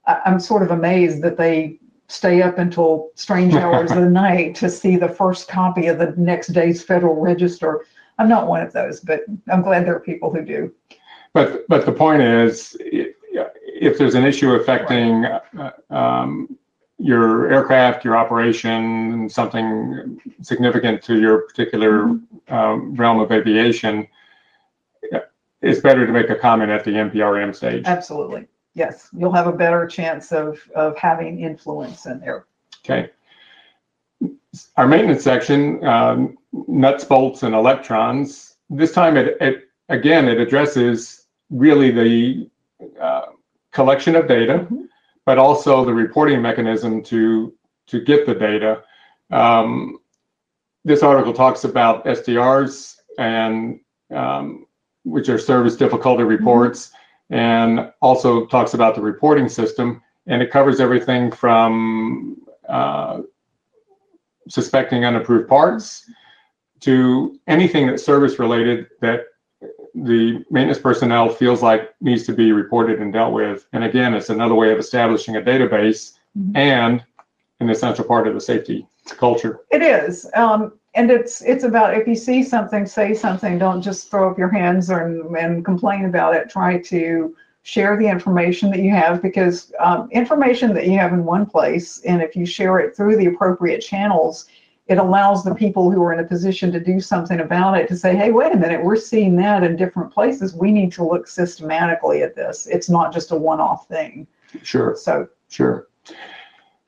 I, I'm sort of amazed that they stay up until strange hours of the *laughs* night to see the first copy of the next day's Federal Register. I'm not one of those, but I'm glad there are people who do. But, but the point is, if there's an issue affecting uh, um, your aircraft, your operation, something significant to your particular um, realm of aviation, it's better to make a comment at the NPRM stage. Absolutely. Yes, you'll have a better chance of, of having influence in there. Okay. Our maintenance section, um, nuts, bolts, and electrons. This time, it, it again it addresses really the uh, collection of data, Mhm. but also the reporting mechanism to to get the data. Um, this article talks about SDRs and um, which are service difficulty reports, and also talks about the reporting system, and it covers everything from uh, suspecting unapproved parts to anything that's service related that the maintenance personnel feels like needs to be reported and dealt with. And again, it's another way of establishing a database Mhm. and an essential part of the safety culture. It is. Um, and it's it's about if you see something, say something. Don't just throw up your hands and, and complain about it. Try to share the information that you have because um, information that you have in one place, and if you share it through the appropriate channels, it allows the people who are in a position to do something about it to say, hey, wait a minute, we're seeing that in different places. We need to look systematically at this. It's not just a one off thing. Sure, So, sure.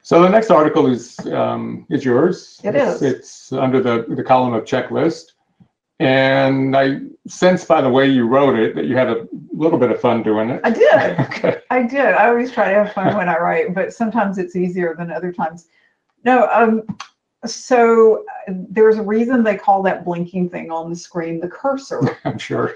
So the next article is um, is yours. It It's- is. It's under the the column of checklist, and I sense by the way you wrote it that you had a little bit of fun doing it. I did. *laughs* Okay. I did. I always try to have fun when I write, but sometimes it's easier than other times. No, um, so uh, there's a reason they call that blinking thing on the screen the cursor. *laughs* I'm sure.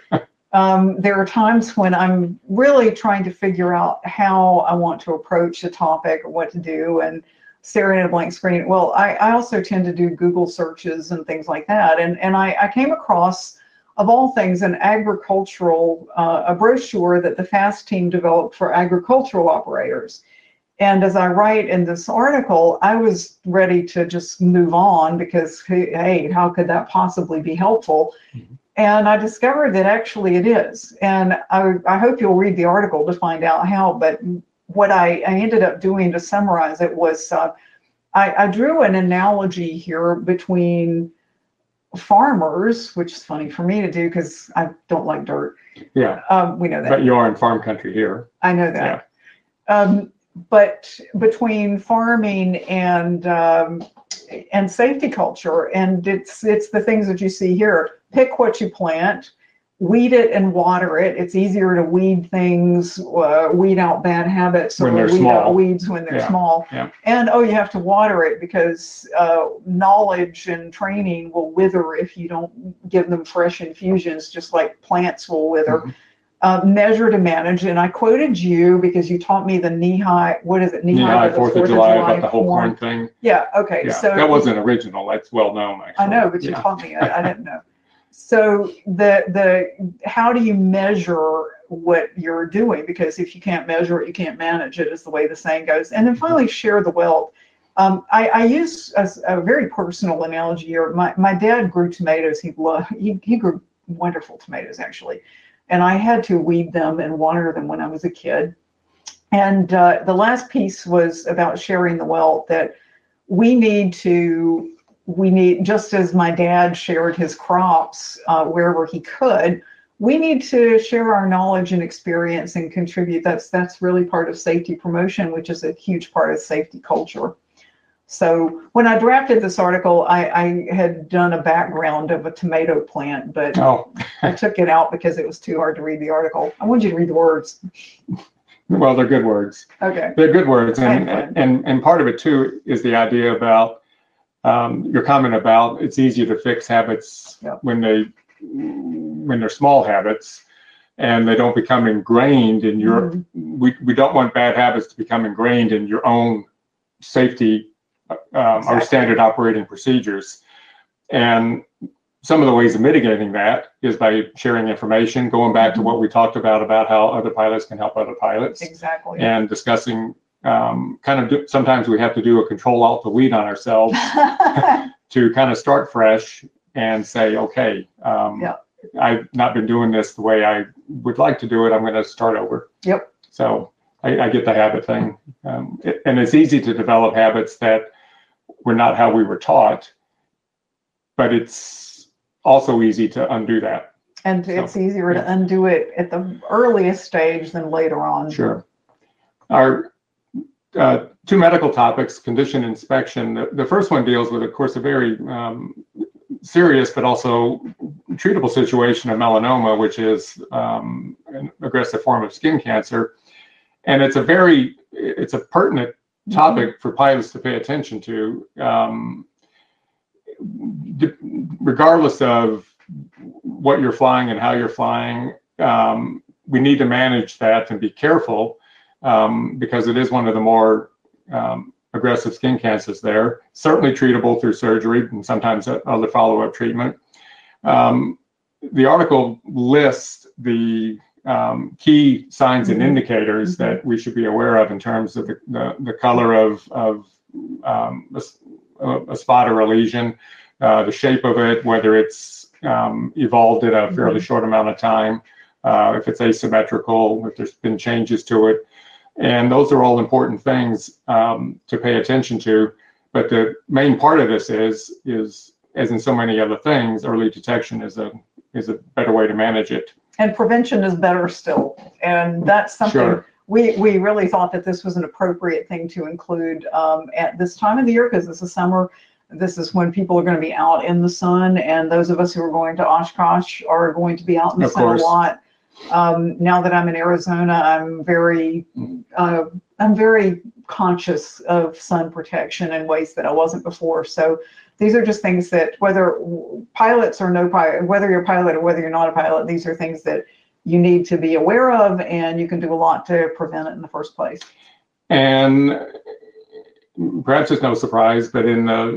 Um, there are times when I'm really trying to figure out how I want to approach a topic or what to do and staring at a blank screen. Well, I, I also tend to do Google searches and things like that. And, and I, I came across, of all things, an agricultural, uh, a brochure that the FAST team developed for agricultural operators. And as I write in this article, I was ready to just move on because, hey, how could that possibly be helpful? And I discovered that actually it is. And I, I hope you'll read the article to find out how. But what I, I ended up doing to summarize it was uh, I, I drew an analogy here between farmers, which is funny for me to do because I don't like dirt. Yeah, Um, we know that. but you are in farm country here. I know that. Um, but between farming and um, and safety culture, and it's it's the things that you see here. Pick what you plant, weed it and water it. It's easier to weed things, uh, weed out bad habits, When or weed small. out weeds when they're Yeah, small. yeah. And oh, you have to water it because uh, knowledge and training will wither if you don't give them fresh infusions, just like plants will wither. Mhm. Uh, measure to manage, and I quoted you because you taught me the knee high. What is it? Knee high. the Fourth of July about the whole corn thing. Yeah. Okay. Yeah, so that wasn't original. That's well known, actually. I know, but you Yeah. taught me. I, I didn't know. *laughs* So the the how do you measure what you're doing? Because if you can't measure it, you can't manage it. Is the way the saying goes. And then finally, share the wealth. Um, I, I use a, a very personal analogy here. My my dad grew tomatoes. He loved he he grew wonderful tomatoes actually, and I had to weed them and water them when I was a kid. And uh, the last piece was about sharing the wealth that we need to we need just as my dad shared his crops uh, wherever he could we need to share our knowledge and experience and contribute that's that's really part of safety promotion which is a huge part of safety culture so when i drafted this article i, I had done a background of a tomato plant but Oh, i took it out because it was too hard to read the article i wanted you to read the words *laughs* well, they're good words. okay They're good words, and and and part of it too is the idea about um, your comment about it's easier to fix habits Yep. when they when they're small habits and they don't become ingrained in your. Mhm. We we don't want bad habits to become ingrained in your own safety um, or Exactly. standard operating procedures, and some of the ways of mitigating that is by sharing information, going back to Mhm. what we talked about about how other pilots can help other pilots exactly and discussing um, kind of do, sometimes we have to do a control alt delete on ourselves *laughs* to kind of start fresh and say okay um, Yeah. i've not been doing this the way i would like to do it i'm going to start over Yep. so i, I get the habit thing um, it- and it's easy to develop habits that were not how we were taught but it's also easy to undo that And So, it's easier to undo it at the earliest stage than later on. Sure. Our uh, two medical topics, condition inspection. The, the first one deals with, of course, a very um, serious but also treatable situation of melanoma, which is um, an aggressive form of skin cancer. And it's a very, it's a pertinent topic for pilots to pay attention to. Um, regardless of what you're flying and how you're flying, um, we need to manage that and be careful um, because it is one of the more um, aggressive skin cancers there. Certainly treatable through surgery and sometimes other follow-up treatment. Um, the article lists the um, key signs and Mhm. indicators Mhm. that we should be aware of in terms of the, the, the color of, of um, a, a- spot or a lesion, uh, the shape of it, whether it's um, evolved in a fairly short amount of time, uh, if it's asymmetrical, if there's been changes to it. And those are all important things um, to pay attention to. But the main part of this is, is as in so many other things, early detection is a is a better way to manage it. And prevention is better still. And that's something Sure. we, we really thought that this was an appropriate thing to include um, at this time of the year because this is summer. This is when people are going to be out in the sun, and those of us who are going to Oshkosh are going to be out in the Of sun course. a lot. Um, now that I'm in Arizona, I'm very, uh, I'm very conscious of sun protection in ways that I wasn't before. So these are just things that whether pilots or no pilot, whether you're a pilot or whether you're not a pilot, these are things that you need to be aware of, and you can do a lot to prevent it in the first place. And perhaps it's no surprise, but in the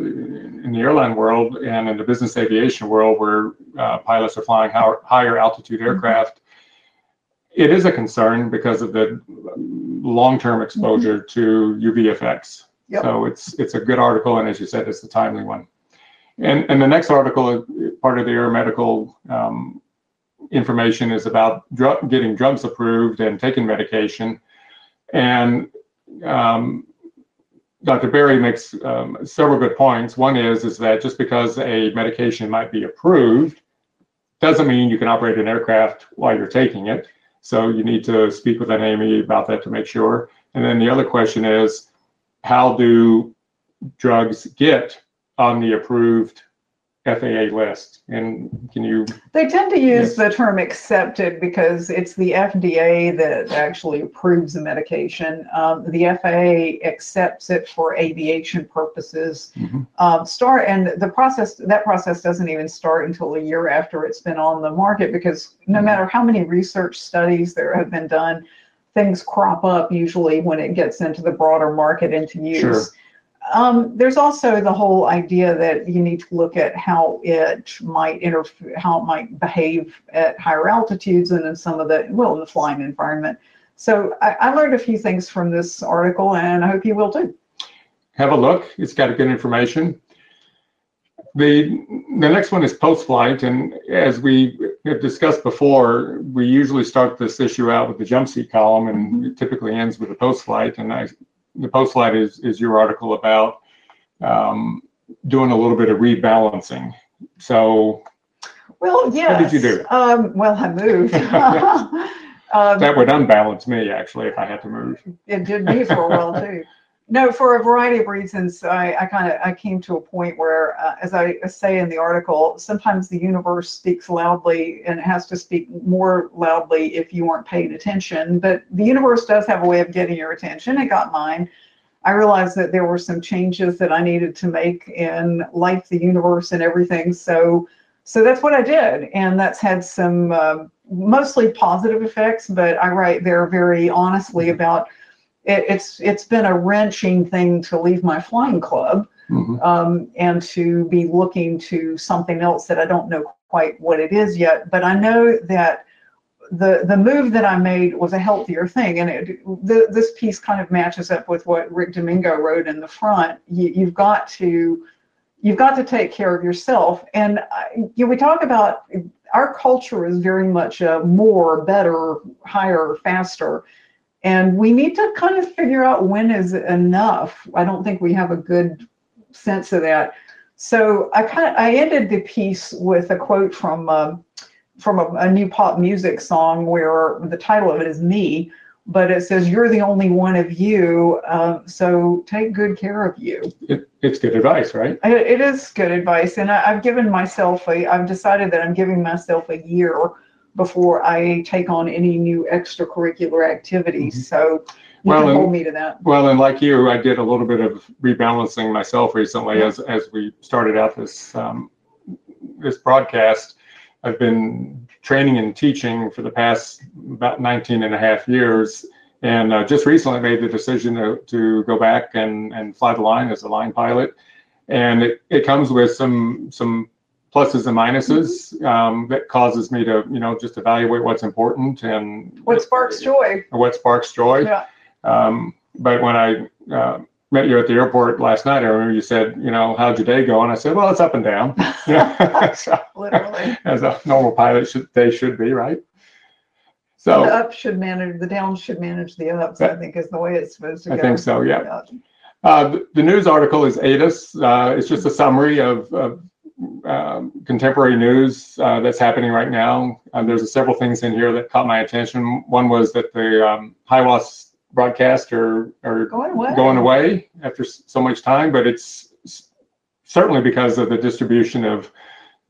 in the airline world and in the business aviation world, where uh, pilots are flying higher, higher altitude aircraft, it is a concern because of the long-term exposure to UV effects. Yep. So it's it's a good article, and as you said, it's a timely one. And and the next article, part of the air medical um, information, is about drug, getting drugs approved and taking medication. And um, Dr. Berry makes um, several good points. One is is that just because a medication might be approved doesn't mean you can operate an aircraft while you're taking it. So you need to speak with an AME about that to make sure. And then the other question is, how do drugs get on the approved FAA list? And can you, They tend to use Yes. the term accepted because it's the FDA that actually approves the medication. Um, the FAA accepts it for aviation purposes. Mhm. Um, start and the process that process doesn't even start until a year after it's been on the market because no Mhm. matter how many research studies there have been done, things crop up usually when it gets into the broader market into use. Sure. Um, there's also the whole idea that you need to look at how it might interfere, how it might behave at higher altitudes and in some of the, well, in the flying environment. So I, I learned a few things from this article and I hope you will too. have a look. It's got good information. The, the next one is post-flight, and as we have discussed before, we usually start this issue out with the jump seat column, and it typically ends with the post-flight. And I, the post-flight is, is your article about um, doing a little bit of rebalancing. So Well, yeah. yes. did you do? Um, well, I moved. *laughs* *laughs* um, that would unbalance me, actually, if I had to move. it did me for a while too. No, for a variety of reasons, I, I kind of I came to a point where, uh, as I say in the article, sometimes the universe speaks loudly and it has to speak more loudly if you aren't paying attention. But the universe does have a way of getting your attention. It got mine. I realized that there were some changes that I needed to make in life, the universe, and everything. So, so that's what I did, and that's had some uh, mostly positive effects. But I write there very honestly about it, it's it's been a wrenching thing to leave my flying club Mhm. um, and to be looking to something else that I don't know quite what it is yet. But I know that the the move that I made was a healthier thing, and it, the, this piece kind of matches up with what Rick Domingo wrote in the front. You, you've got to you've got to take care of yourself, and I, you know, we talk about our culture is very much a more, better, higher, faster. And we need to kind of figure out when is enough. I don't think we have a good sense of that. So I kind of I ended the piece with a quote from uh, from a, a new pop music song where the title of it is "Me," but it says "You're the only one of you." Uh, so take good care of you. It, it's good advice, right? It, it is good advice, and I, I've given myself a. I've decided that I'm giving myself a year before I take on any new extracurricular activities. So you Well, can and- hold me to that. Well, and like you, I did a little bit of rebalancing myself recently as as we started out this um, this broadcast. I've been training and teaching for the past about 19 and a half years, and uh, just recently made the decision to, to go back and, and fly the line as a line pilot. And it, it comes with some some pluses and minuses um, that causes me to you know just evaluate what's important and What sparks joy? what sparks joy. Yeah. Um, but when I uh, met you at the airport last night, I remember you said, you know, how'd your day go? And I said, well, it's up and down. You *laughs* know, *laughs* so, Literally. as a normal pilot, should, they should be, right? so the up should manage the down should manage the ups. I think is the way it's supposed to go I think so, yeah. Uh, the, news article is ATIS. Uh, it's just a summary of, of um, contemporary news uh, that's happening right now. Uh, there's several things in here that caught my attention. One was that the um, HIWAS broadcast are, are Going away. going away after so much time, but it's certainly because of the distribution of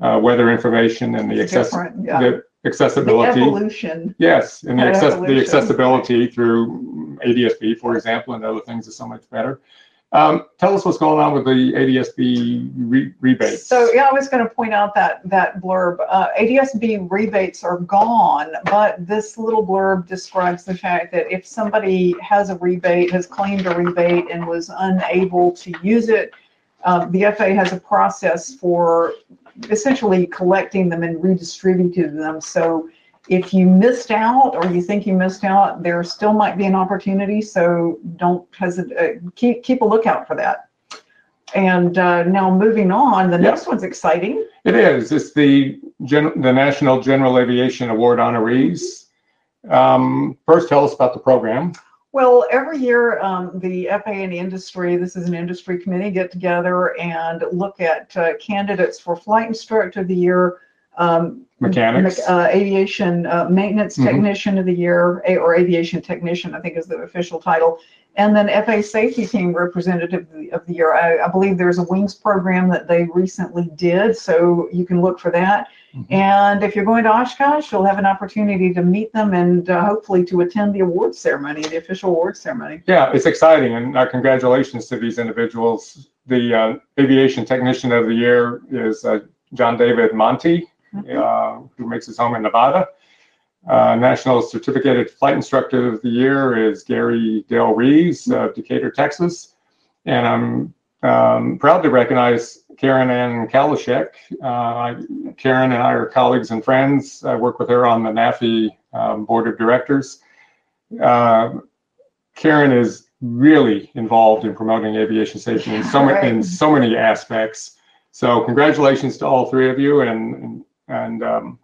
uh, weather information and the, access- Yeah. the The accessibility. evolution. Yes, and the, access, the accessibility through ADSB, for example, and other things is so much better. Um, tell us what's going on with the ADSB re- rebates. So yeah, I was going to point out that that blurb. Uh, ADSB rebates are gone, but this little blurb describes the fact that if somebody has a rebate, has claimed a rebate, and was unable to use it, um, the FAA has a process for essentially collecting them and redistributing them. So if you missed out or you think you missed out, there still might be an opportunity. So don't hesitate. Uh, keep keep a lookout for that. And uh, now moving on, the next one's exciting. It is. It's the gen- the National General Aviation Award honorees. Um, first, tell us about the program. Well, every year, um, the FAA and the industry, this is an industry committee, get together and look at uh, candidates for Flight Instructor of the Year, um, Mechanics. uh, aviation uh, maintenance Mhm. technician of the year, or aviation technician, I think is the official title. And then FA safety team representative of the- year. I, I believe there's a wings program that they recently did, so you can look for that. Mhm. And if you're going to Oshkosh, you'll have an opportunity to meet them and uh, hopefully to attend the awards ceremony, the official awards ceremony. Yeah, it's exciting, and uh, congratulations to these individuals. The uh, aviation technician of the year is uh, John David Monty, uh, who makes his home in Nevada. Uh, National Certificated Flight Instructor of the Year is Gary Dale Reeves of Decatur, Texas. And I'm um, proud to recognize Karen Ann Kalishek. Uh, Karen and I are colleagues and friends. I work with her on the NAFI um, Board of Directors. Uh, Karen is really involved in promoting aviation safety in so many, in so many aspects. So congratulations to all three of you and, and, and, um,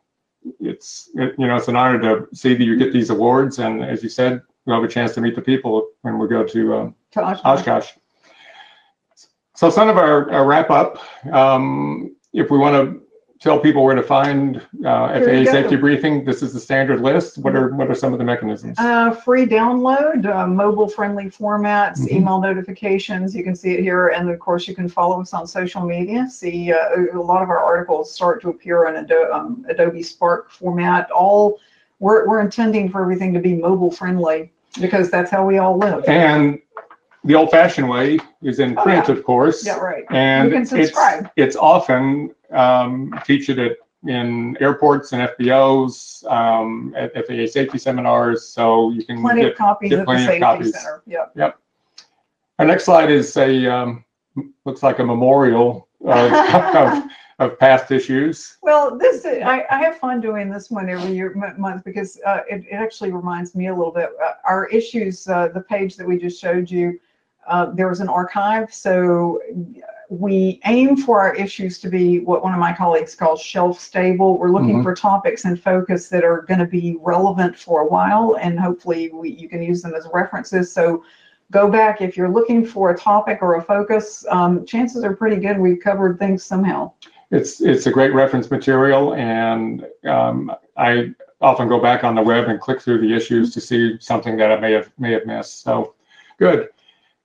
it's, it, you know, it's an honor to see that you get these awards. And as you said, we'll have a chance to meet the people when we go to, um, To Oshkosh. Oshkosh. So some of our, our wrap up, um, if we want to tell people where to find, uh, FAA safety briefing, this is the standard list. What are, what are some of the mechanisms? Uh, free download, uh, mobile friendly formats, Mhm. email notifications. You can see it here. And of course, you can follow us on social media. See, uh, a lot of our articles start to appear in Ado- um, Adobe Spark format. All we're, we're intending for everything to be mobile friendly because that's how we all live. And the old fashioned way is in Oh, print, yeah. of course. Yeah, right. And You can it's, it's often um, featured at, in airports and FBOs, um, at FAA safety seminars. So you can Plenty get, of copies get at the plenty of Safety copies. Center. Yep. Yep. our next slide is a, um, looks like a memorial of, *laughs* of, of past issues. Well, this I, I have fun doing this one every year m- month because uh, it, it actually reminds me a little bit. Uh, our issues, uh, the page that we just showed you, uh, there was an archive. So we aim for our issues to be what one of my colleagues calls shelf stable. We're looking Mhm. for topics and focus that are going to be relevant for a while, and hopefully we, you can use them as references. So go back if you're looking for a topic or a focus. Um, chances are pretty good we've covered things somehow. It's, it's a great reference material and um, I often go back on the web and click through the issues to see something that I may have, may have missed. So, good.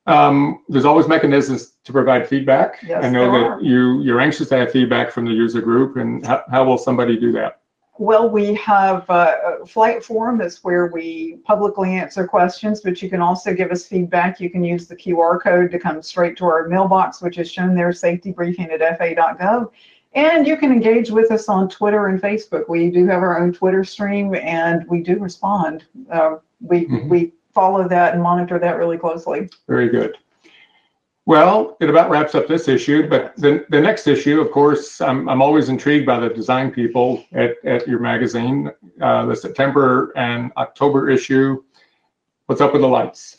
Um, there's always mechanisms to provide feedback. Yes, I know that are. you, you're anxious to have feedback from the user group and how, how will somebody do that? Well, we have uh, a flight forum is where we publicly answer questions, but you can also give us feedback. You can use the QR code to come straight to our mailbox, which is shown there, safety briefing at fa.gov. And you can engage with us on Twitter and Facebook. We do have our own Twitter stream and we do respond. Uh, we, Mhm. we follow that and monitor that really closely. Very good. Well, it about wraps up this issue, but the, the next issue, of course, I'm, I'm always intrigued by the design people at, at your magazine, uh, the September and October issue. What's up with the lights?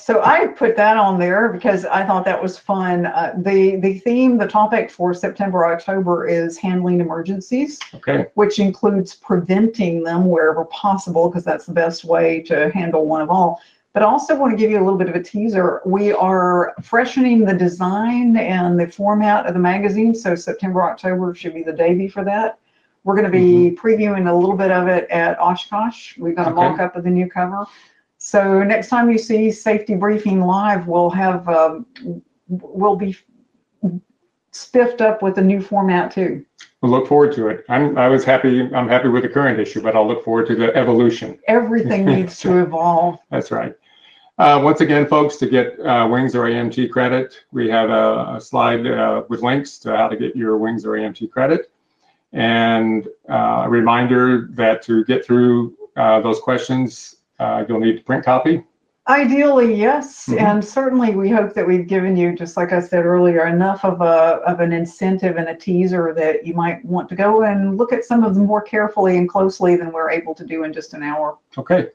So I put that on there because I thought that was fun. Uh, the the theme, the topic for September October is handling emergencies, Okay, which includes preventing them wherever possible because that's the best way to handle one of all. But I also want to give you a little bit of a teaser. We are freshening the design and the format of the magazine, so September October should be the debut for that. We're going to be previewing a little bit of it at Oshkosh. We've got a Okay. mock up of the new cover. So next time you see Safety Briefing Live, we'll have, um, we'll be spiffed up with a new format too. we'll look forward to it. I'm, I was happy, I'm happy with the current issue, but I'll look forward to the evolution. Everything *laughs* needs to evolve. That's right. Uh, once again, folks, to get uh, Wings or AMT credit, we have a, a slide uh, with links to how to get your Wings or AMT credit. And uh, a reminder that to get through uh, those questions, uh, you'll need to print copy. Ideally, yes, Mhm. and certainly we hope that we've given you, just like I said earlier, enough of a of an incentive and a teaser that you might want to go and look at some of them more carefully and closely than we're able to do in just an hour. Okay.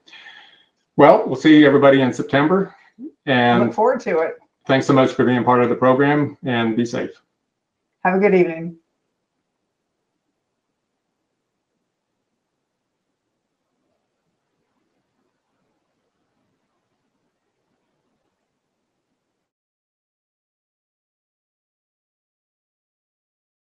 Well, we'll see everybody in September. and Look forward to it. thanks so much for being part of the program and be safe. Have a good evening.